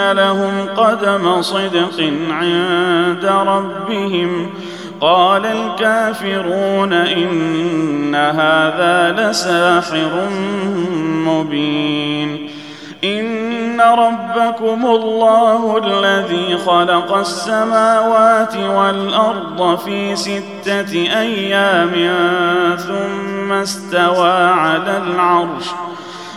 لهم قدم صدق عند ربهم قال الكافرون إن هذا لساحر مبين إن ربكم الله الذي خلق السماوات والأرض في ستة أيام ثم استوى على العرش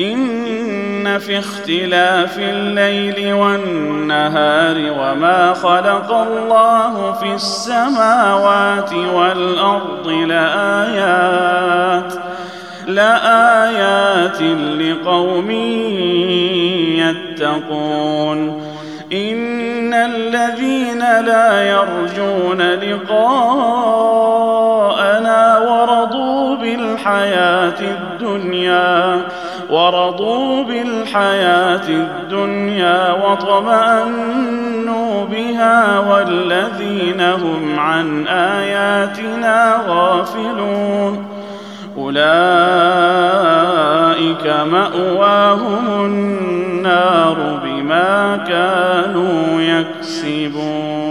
إن في اختلاف الليل والنهار وما خلق الله في السماوات والأرض لآيات لآيات لقوم يتقون. إن الذين لا يرجون لقاءنا ورضوا بالحياة الدنيا ورضوا بالحياة الدنيا واطمأنوا بها والذين هم عن آياتنا غافلون. أولئك مأواهم النار بما كانوا يكسبون.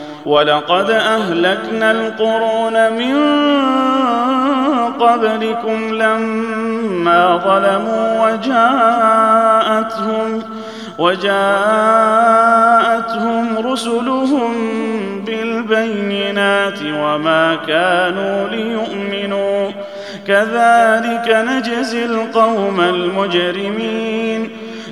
ولقد أهلكنا القرون من قبلكم لما ظلموا وجاءتهم وجاءتهم رسلهم بالبينات بالبينات وما كانوا ليؤمنوا. كذلك نجزي القوم المجرمين.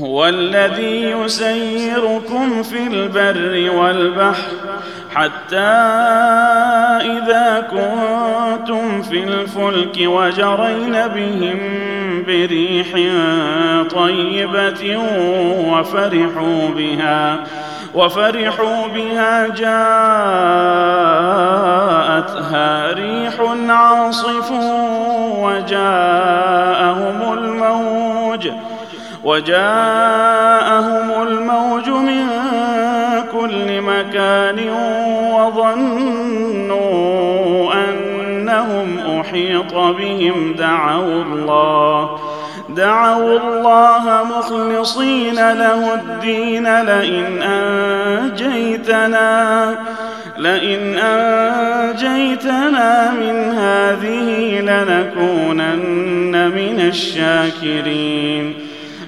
هو الذي يسيركم في البر والبحر حتى إذا كنتم في الفلك وجرين بهم بريح طيبة وفرحوا بها وفرحوا بها جاءتها ريح عاصف وجاءهم الموج. وجاءهم الموج من كل مكان وظنوا أنهم أحيط بهم. دعوا الله دعوا الله مخلصين له الدين. لئن أنجيتنا لئن أنجيتنا من هذه لنكونن من الشاكرين.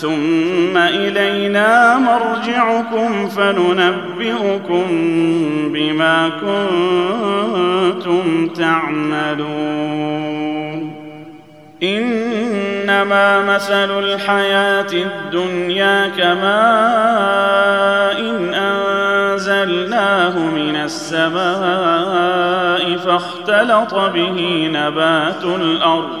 ثم إلينا مرجعكم فننبئكم بما كنتم تعملون. إنما مثل الحياة الدنيا كماء إن أنزلناه من السماء فاختلط به نبات الأرض.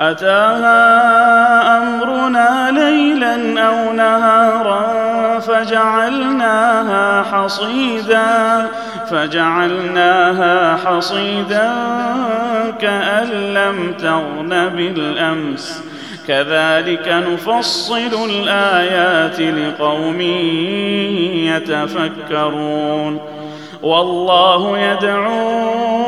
أتاها أمرنا ليلا أو نهارا فجعلناها حصيدا فجعلناها حصيدا كأن لم تغن بالأمس. كذلك نفصل الآيات لقوم يتفكرون. والله يدعو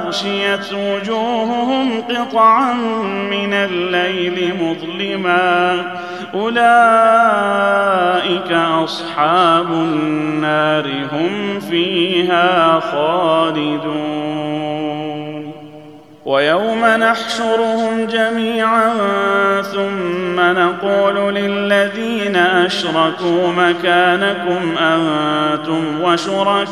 اغشيت وجوههم قطعا من الليل مظلما. أولئك أصحاب النار هم فيها خالدون. ويوم نحشرهم جميعا ثم نقول للذين أشركوا مكانكم أنتم وشركاؤكم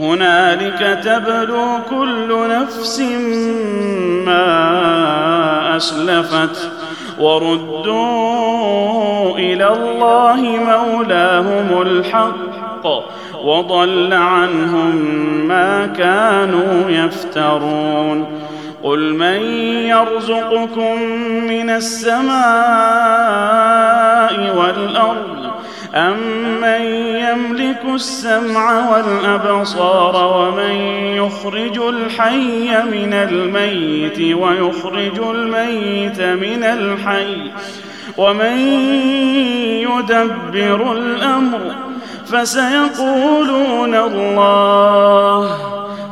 هنالك تبلو كل نفس ما أسلفت وردوا إلى الله مولاهم الحق وضل عنهم ما كانوا يفترون قل من يرزقكم من السماء والأرض أمن يملك السمع والأبصار ومن يخرج الحي من الميت ويخرج الميت من الحي ومن يدبر الأمر فسيقولون الله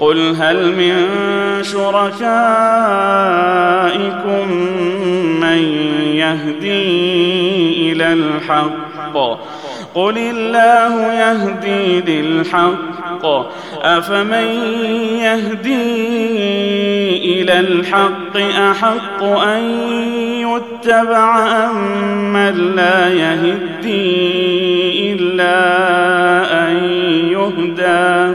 قل هل من شركائكم من يهدي إلى الحق؟ قل الله يهدي للحق. أفمن يهدي إلى الحق أحق أن يتبع أم من لا يهدي إلا أن يهدى؟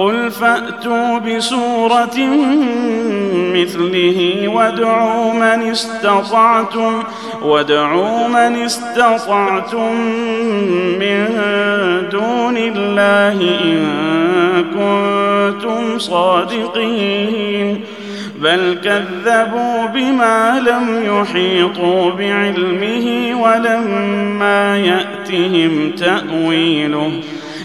قل فأتوا بسورة مثله وادعوا من استطعتم وادعوا من استطعتم من دون الله إن كنتم صادقين. بل كذبوا بما لم يحيطوا بعلمه ولما يأتهم تأويله.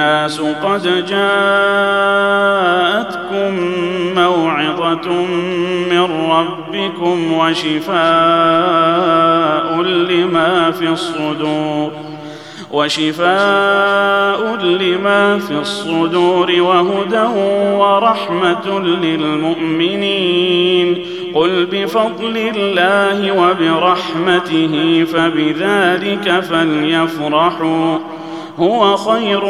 الناس قد جاءتكم موعظة من ربكم وشفاء لما في الصدور وشفاء لما في الصدور وهدى ورحمة للمؤمنين. قل بفضل الله وبرحمته فبذلك فليفرحوا. هو خير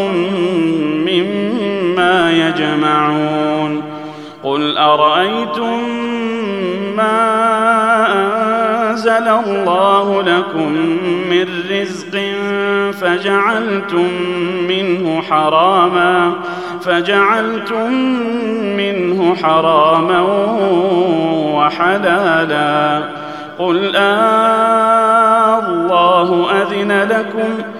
مما يجمعون. قل أرأيتم ما أنزل الله لكم من رزق فجعلتم منه حراما فجعلتم منه حراما وحلالا. قل آه الله أذن لكم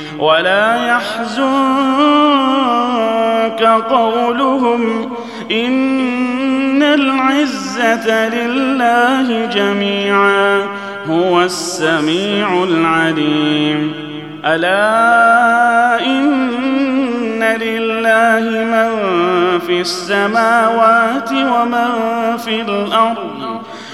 ولا يحزنك قولهم إن العزة لله جميعا هو السميع العليم. ألا إن لله من في السماوات ومن في الأرض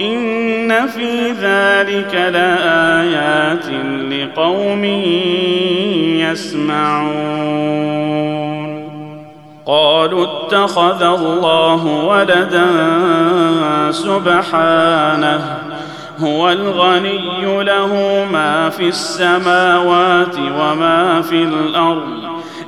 ان في ذلك لايات لقوم يسمعون قالوا اتخذ الله ولدا سبحانه هو الغني له ما في السماوات وما في الأرض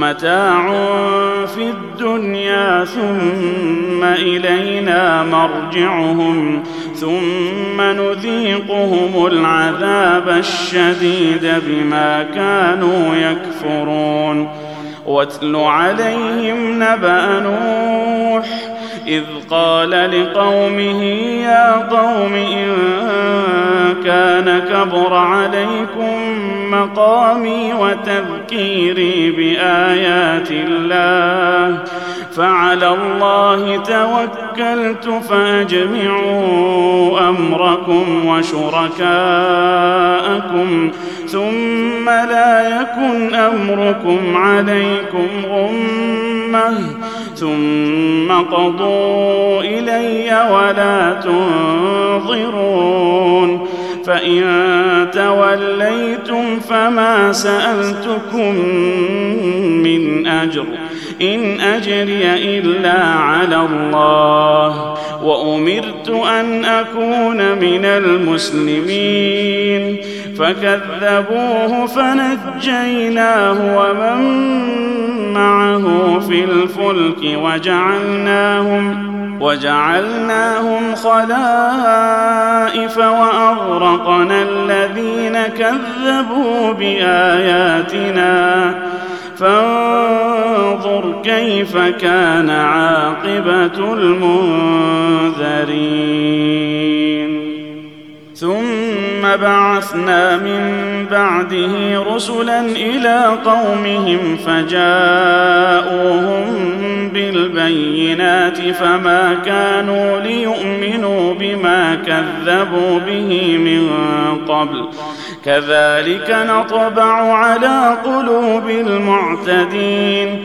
متاع في الدنيا ثم إلينا مرجعهم ثم نذيقهم العذاب الشديد بما كانوا يكفرون. واتل عليهم نبأ نوح إذ قال لقومه يا قوم إن كان كبر عليكم مقامي وتذكيري بآيات الله فعلى الله توكلت فأجمعوا أمركم وشركاءكم ثم لا يكن أمركم عليكم غمة ثم قضوا إلي ولا تنظرون. فإن توليتم فما سألتكم من أجر. إن أجري إلا على الله وأمرت أن أكون من المسلمين فكذبوه فنجيناه ومن معه في الفلك وجعلناهم وجعلناهم خلائف وأغرقنا الذين كذبوا بآياتنا فانظر كيف كان عاقبة المنذرين؟ ثم بعثنا من بعده رسلا إلى قومهم فجاءوهم بالبينات فما كانوا ليؤمنوا بما كذبوا به من قبل. كذلك نطبع على قلوب المعتدين.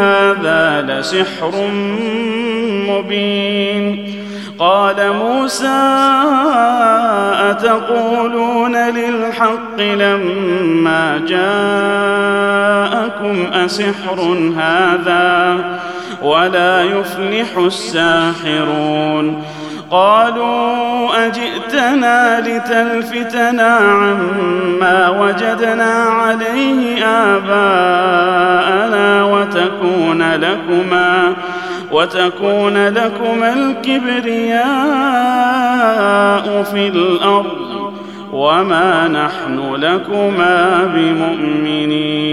هذا لسحر مبين. قال موسى أتقولون للحق لما جاءكم أسحر هذا ولا يفلح الساحرون؟ قالوا أجئتنا لتلفتنا عما وجدنا عليه آباءنا وتكون لكما وتكون لكما الكبرياء في الأرض وما نحن لكما بمؤمنين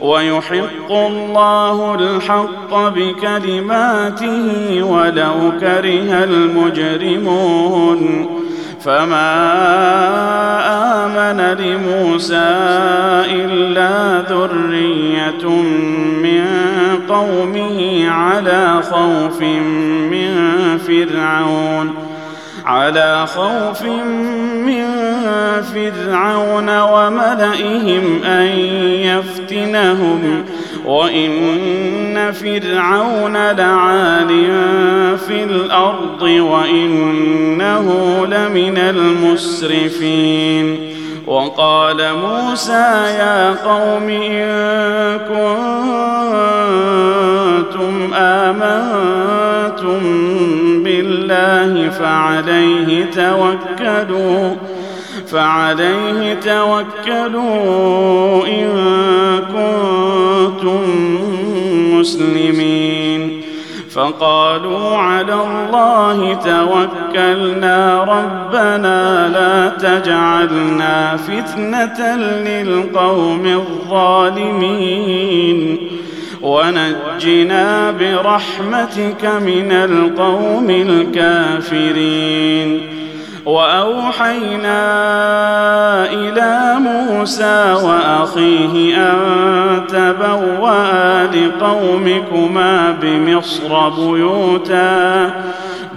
ويحق الله الحق بكلماته ولو كره المجرمون. فما آمن لموسى إلا ذرية من قومه على خوف من فرعون. على خوف من فرعون وملئهم أن يفتنهم وإن فرعون لعال في الأرض وإنه لمن المسرفين. وقال موسى يا قوم إن كنتم آمنتم بالله فعليه توكلوا. فعليه توكلوا إن كنتم مسلمين. فقالوا على الله توكلنا ربنا لا تجعلنا فتنة للقوم الظالمين. ونجنا برحمتك من القوم الكافرين. وأوحينا إلى موسى وأخيه أن تبوأ لقومكما بمصر بيوتا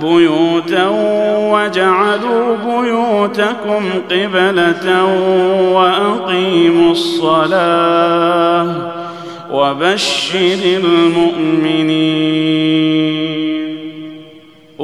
بيوتا وجعلوا بيوتكم قبلة وأقيموا الصلاة وبشر المؤمنين.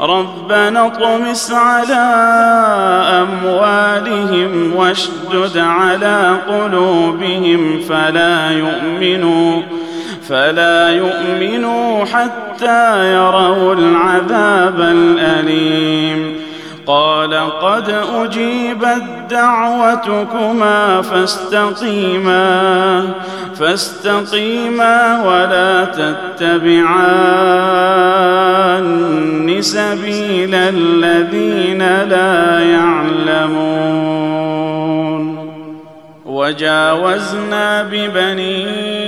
ربنا اطمس على أموالهم واشدد على قلوبهم فلا يؤمنوا فلا يؤمنوا حتى يروا العذاب الأليم. قال قد أجيبت دعوتكما فاستقيما فاستقيما ولا تتبعان سبيل الذين لا يعلمون. وجاوزنا ببني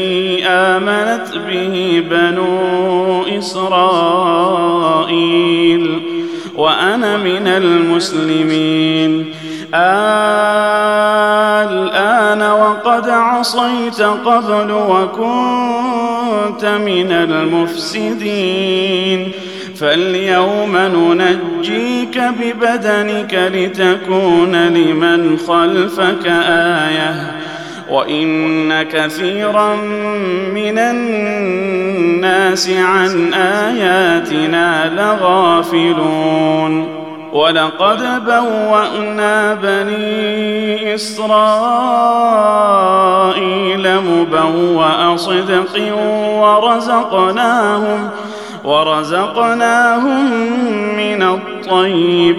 آمنت به بنو إسرائيل وأنا من المسلمين. الآن وقد عصيت قبل وكنت من المفسدين. فاليوم ننجيك ببدنك لتكون لمن خلفك آية. وإن كثيرا من الناس عن آياتنا لغافلون. ولقد بوأنا بني إسرائيل مبوأ صدق ورزقناهم ورزقناهم من الطيبات.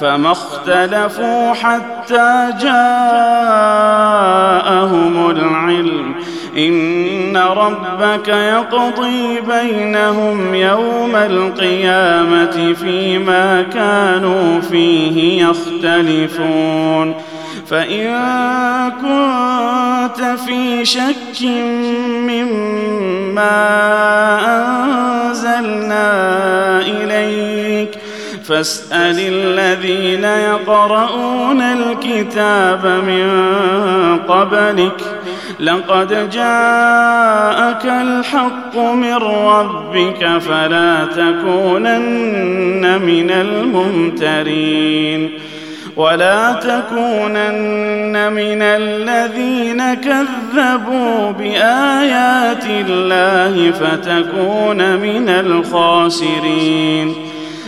فما اختلفوا حتى جاءهم العلم. إن ربك يقضي بينهم يوم القيامة فيما كانوا فيه يختلفون. فإن كنت في شك مما أنزلنا إليك فاسأل الذين يقرؤون الكتاب من قبلك لقد جاءك الحق من ربك فلا تكونن من الممترين. ولا تكونن من الذين كذبوا بآيات الله فتكون من الخاسرين.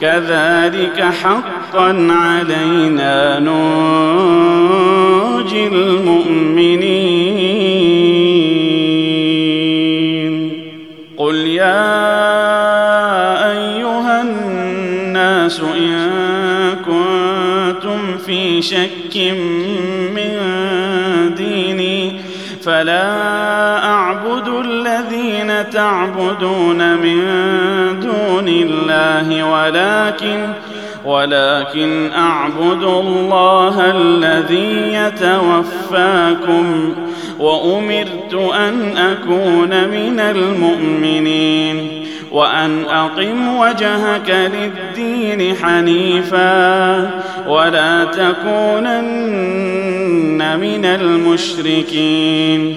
كذلك حقا علينا ننجي المؤمنين. قل يا أيها الناس إن كنتم في شك من ديني فلا أعبد الذين تعبدون من الله ولكن ولكن أعبد الله الذي يتوفاكم وأمرت أن أكون من المؤمنين وأن أقم وجهك للدين حنيفا ولا تكونن من المشركين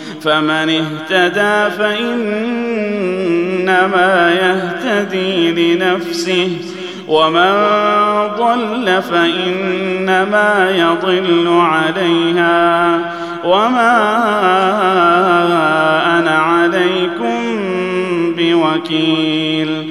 فمن اهتدى فإنما يهتدي لنفسه ومن ضل فإنما يضل عليها. وما أنا عليكم بوكيل.